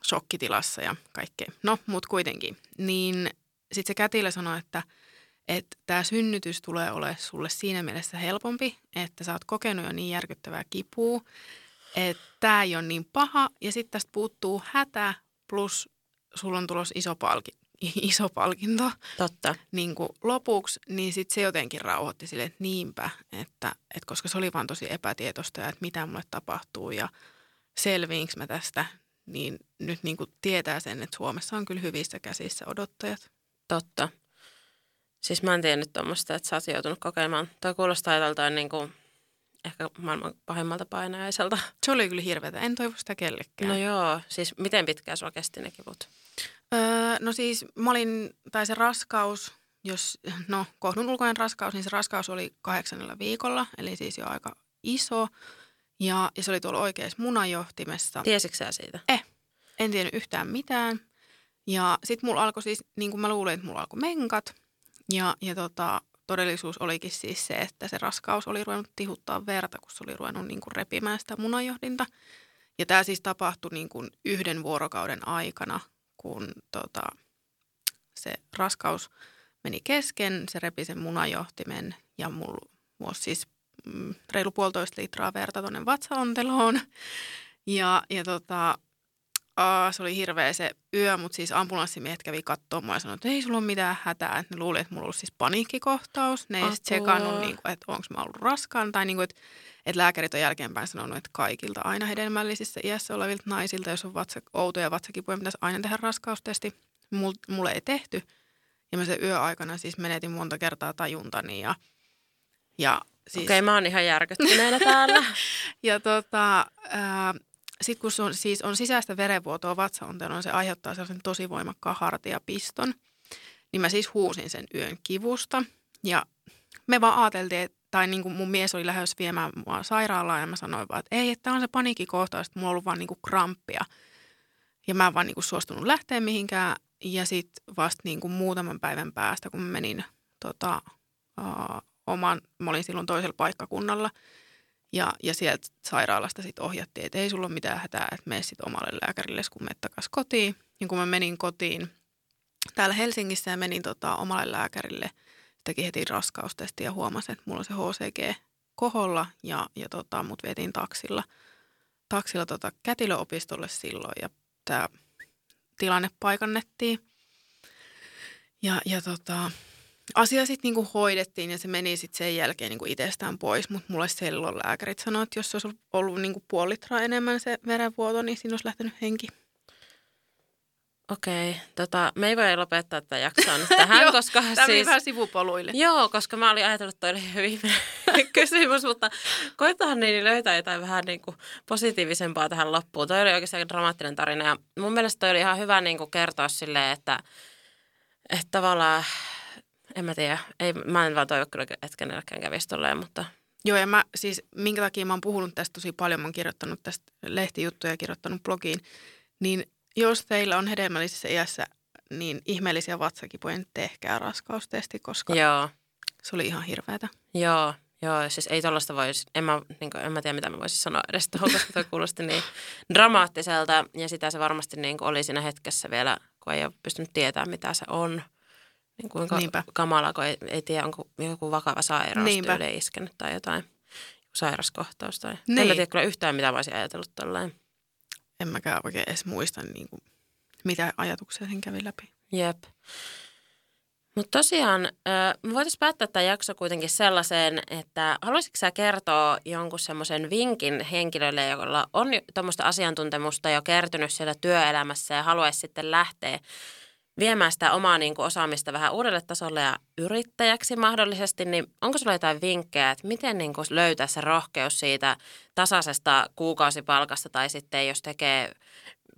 shokkitilassa ja kaikkea. No, mutta kuitenkin. Niin sitten se kätilö sanoi, että että tämä synnytys tulee olemaan sulle siinä mielessä helpompi, että sä oot kokenut jo niin järkyttävää kipua, että tämä ei ole niin paha. Ja sitten tästä puuttuu hätä plus sulla on tulossa iso, palki, iso palkinto Totta. niin kuin lopuksi, niin sitten se jotenkin rauhoitti sille, että niinpä, että, että koska se oli vaan tosi epätietoista ja että mitä mulle tapahtuu ja selviinkö mä tästä, niin nyt niin kuin tietää sen, että Suomessa on kyllä hyvissä käsissä odottajat. Totta. Siis mä en tiennyt tuommoista, että sä oot joutunut kokemaan. Toi kuulostaa joltain niin kuin, ehkä maailman pahimmalta painajaiselta. Se oli kyllä hirveätä, en toivo sitä kellekään. No joo, siis miten pitkään sulla kesti ne kivut? Öö, no siis mä olin, tai se raskaus, jos, [LAUGHS] no kohdun ulkoinen raskaus, niin se raskaus oli kahdeksannella viikolla, eli siis jo aika iso. Ja, ja se oli tuolla oikeassa munajohtimessa. Tiesitkö sä siitä? En tiennyt yhtään mitään. Ja sitten mulla alkoi siis, niin kuin mä luulin, että mulla alkoi menkat. Ja, ja tota, todellisuus olikin siis se, että se raskaus oli ruvennut tihuttaa verta, kun se oli ruvennut niin kuin repimään sitä munajohdinta. Ja tämä siis tapahtui niin kuin yhden vuorokauden aikana, kun tota, se raskaus meni kesken, se repi sen munajohtimen ja mulla mulla siis mm, reilu puolitoista litraa verta tuonne vatsaonteloon. Ja, ja tota, uh, se oli hirveä se yö, mutta siis ambulanssimiehet kävi katsomaan mua ja sanoi, että ei sulla ole mitään hätää. Että ne luuli, että mulla ollut siis paniikkikohtaus. Ne ei sitten tsekannut, niin kuin, että onko mä ollut raskaan. Tai niin kuin, että, että lääkärit on jälkeenpäin sanonut, että kaikilta aina hedelmällisissä iässä olevilta naisilta, jos on vatsa, outoja vatsakipuja, pitäisi aina tehdä raskaustesti. Mulle ei tehty. Ja mä sen yöaikana siis menetin monta kertaa tajuntani ja, ja siis... Okei, okay, mä oon ihan järkyttyneenä täällä. [LAUGHS] ja tota, sitten kun on, siis on sisäistä verenvuotoa vatsaonteloon, se aiheuttaa sellaisen tosi voimakkaan hartiapiston. Niin mä siis huusin sen yön kivusta. Ja me vaan ajateltiin, että, tai niin kuin mun mies oli lähes viemään mua sairaalaan ja mä sanoin vaan, että ei, että on se paniikkikohtaus, että mulla on ollut vaan niin kuin kramppia. Ja mä en vaan niin kuin suostunut lähteä mihinkään. Ja sitten vasta niin kuin muutaman päivän päästä, kun menin tota, uh, oman, mä olin silloin toisella paikkakunnalla – ja, ja sieltä sairaalasta sitten ohjattiin, että ei sulla ole mitään hätää, että mene sitten omalle lääkärille, kun menet takaisin kotiin. Ja kun mä menin kotiin täällä Helsingissä ja menin tota, omalle lääkärille, teki heti raskaustesti ja huomasin, että mulla on se HCG koholla ja, ja tota, mut vietiin taksilla, taksilla tota, kätilöopistolle silloin ja tämä tilanne paikannettiin. Ja, ja tota, asia sitten niinku hoidettiin ja se meni sitten sen jälkeen niinku itsestään pois, mutta mulle silloin lääkärit sanoivat, että jos olisi ollut niinku puoli litraa enemmän se verenvuoto, niin siinä olisi lähtenyt henki. Okei, tota, me ei voi lopettaa tätä jaksoa nyt tähän, [LAUGHS] joo, koska tämä siis... vähän sivupoluille. Joo, koska mä olin ajatellut, että toi oli viimeinen [LAUGHS] kysymys, mutta koitahan niin löytää jotain vähän niin kuin positiivisempaa tähän loppuun. Toi oli oikeastaan dramaattinen tarina ja mun mielestä toi oli ihan hyvä niin kuin kertoa silleen, että, että tavallaan en mä tiedä. Ei, mä en vaan toivo kyllä, että kenelläkään kävisi tolleen, mutta... Joo, ja mä siis, minkä takia mä oon puhunut tästä tosi paljon, mä oon kirjoittanut tästä lehtijuttuja ja kirjoittanut blogiin, niin jos teillä on hedelmällisessä iässä niin ihmeellisiä vatsakipuja, niin tehkää raskaustesti, koska Joo. se oli ihan hirveätä. Joo, Joo, siis ei tuollaista voisi, en mä, niin kuin, en mä tiedä mitä mä voisin sanoa edes tuohon, koska toi kuulosti niin dramaattiselta ja sitä se varmasti niin kuin oli siinä hetkessä vielä, kun ei ole pystynyt tietämään mitä se on. Niin kuinka Niinpä. kamala, kun ei, ei tiedä, onko joku vakava sairaus Niinpä. tyyli iskenyt tai jotain sairaskohtaus. Tai... Niin. En tiedä kyllä yhtään, mitä voisin ajatellut tolleen. En mäkään oikein edes muista, niin kuin, mitä ajatuksia sen kävi läpi. Jep. Mutta tosiaan, me voitaisiin päättää tämä jakso kuitenkin sellaiseen, että haluaisitko sä kertoa jonkun semmoisen vinkin henkilölle, jolla on tuommoista asiantuntemusta jo kertynyt siellä työelämässä ja haluaisi sitten lähteä viemään sitä omaa niin kuin, osaamista vähän uudelle tasolle ja yrittäjäksi mahdollisesti, niin onko sinulla jotain vinkkejä, että miten niin kuin, löytää se rohkeus siitä tasaisesta kuukausipalkasta tai sitten jos tekee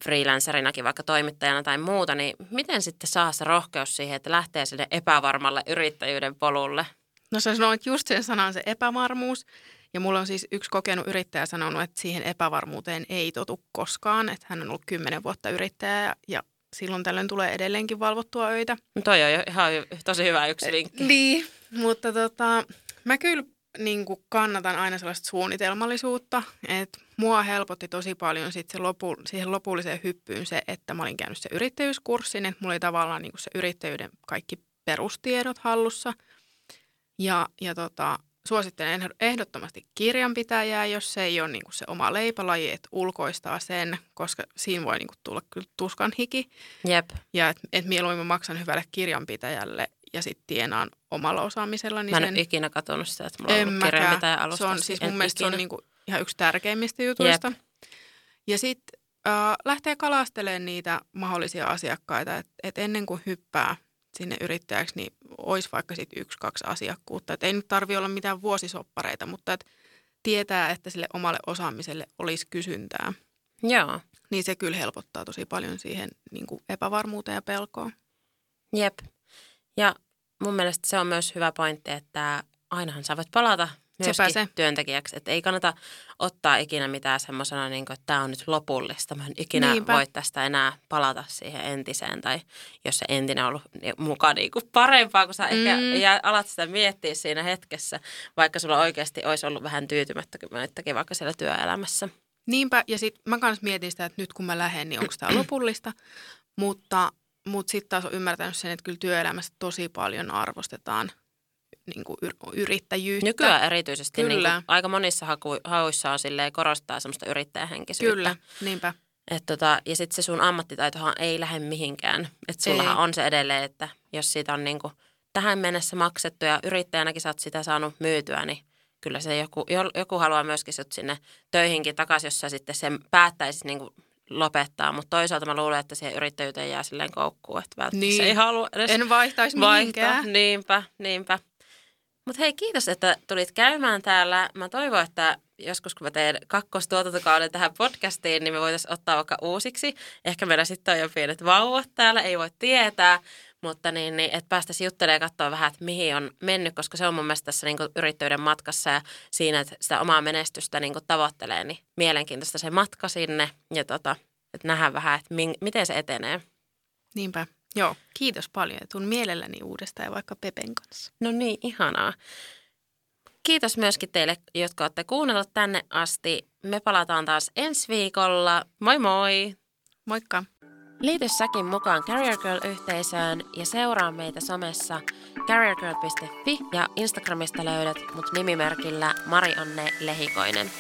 freelancerinakin vaikka toimittajana tai muuta, niin miten sitten saa se rohkeus siihen, että lähtee sille epävarmalle yrittäjyyden polulle? No sä sanoit just sen sanan, se epävarmuus. Ja mulla on siis yksi kokenut yrittäjä sanonut, että siihen epävarmuuteen ei totu koskaan. Että hän on ollut kymmenen vuotta yrittäjä ja silloin tällöin tulee edelleenkin valvottua öitä. No toi on ihan tosi hyvä yksi linkki. Niin, mutta tota, mä kyllä niin kuin kannatan aina sellaista suunnitelmallisuutta, että mua helpotti tosi paljon sit se lopu, siihen lopulliseen hyppyyn se, että mä olin käynyt se yrittäjyyskurssin, että mulla oli tavallaan niin kuin se yrittäjyyden kaikki perustiedot hallussa. Ja, ja tota, suosittelen ehdottomasti kirjanpitäjää, jos se ei ole niin kuin se oma leipälaji, että ulkoistaa sen, koska siinä voi niin kuin tulla kyllä tuskan hiki. Jep. Ja että et mieluummin maksan hyvälle kirjanpitäjälle ja sitten tienaan omalla osaamisella. Niin mä en sen... ikänä katsonut sitä, että mulla on ollut kirjanpitäjä alusta. Se on siis mun mielestä se on niin kuin ihan yksi tärkeimmistä jutuista. Jep. Ja sitten äh, lähtee kalastelemaan niitä mahdollisia asiakkaita, että et ennen kuin hyppää – sinne yrittäjäksi, niin olisi vaikka sitten yksi, kaksi asiakkuutta. Et ei nyt tarvi olla mitään vuosisoppareita, mutta et tietää, että sille omalle osaamiselle olisi kysyntää. Joo. Niin se kyllä helpottaa tosi paljon siihen niin kuin epävarmuuteen ja pelkoon. Jep. Ja mun mielestä se on myös hyvä pointti, että ainahan sä voit palata myöskin se. työntekijäksi. Että ei kannata ottaa ikinä mitään semmoisena, niin että tämä on nyt lopullista. Mä en ikinä Niinpä. voi tästä enää palata siihen entiseen. Tai jos se entinen on ollut mukaan niin kuin parempaa, kun sä mm. ehkä ja alat sitä miettiä siinä hetkessä, vaikka sulla oikeasti olisi ollut vähän tyytymättömättäkin vaikka siellä työelämässä. Niinpä, ja sitten mä kanssa mietin sitä, että nyt kun mä lähden, niin onko tämä [CLEARS THROAT] lopullista. Mutta, mutta sitten taas on ymmärtänyt sen, että kyllä työelämässä tosi paljon arvostetaan niin kuin yrittäjyyttä. Nykyään erityisesti Kyllä. Niin kuin aika monissa haku, hauissa on silleen, korostaa semmoista yrittäjähenkisyyttä. Kyllä, niinpä. Et tota, ja sitten se sun ammattitaitohan ei lähde mihinkään. Että sullahan Ei. on se edelleen, että jos siitä on niinku tähän mennessä maksettu ja yrittäjänäkin sä oot sitä saanut myytyä, niin kyllä se joku, jo- joku haluaa myöskin sut sinne töihinkin takaisin, jos sä sitten sen päättäisit niinku lopettaa. Mutta toisaalta mä luulen, että siihen yrittäjyyteen jää silleen koukkuun, että välttämättä Niin. se ei halua edes En vaihtaisi vaihtaa. mihinkään. Niinpä, niinpä. Mutta hei, kiitos, että tulit käymään täällä. Mä toivon, että joskus kun mä teen kakkostuotantokauden tähän podcastiin, niin me voitaisiin ottaa vaikka uusiksi. Ehkä meillä sitten on jo pienet vauvat täällä, ei voi tietää. Mutta niin, niin että päästäisiin juttelemaan ja katsoa vähän, että mihin on mennyt, koska se on mun mielestä tässä niin yrittäjyyden matkassa ja siinä, että sitä omaa menestystä niin tavoittelee, niin mielenkiintoista se matka sinne ja tota, että nähdään vähän, että miten se etenee. Niinpä. Joo, kiitos paljon. ja Tuun mielelläni uudestaan ja vaikka Pepen kanssa. No niin, ihanaa. Kiitos myöskin teille, jotka olette kuunnelleet tänne asti. Me palataan taas ensi viikolla. Moi moi! Moikka! Liity säkin mukaan Career Girl-yhteisöön ja seuraa meitä somessa careergirl.fi ja Instagramista löydät mut nimimerkillä Mari-Anne Lehikoinen.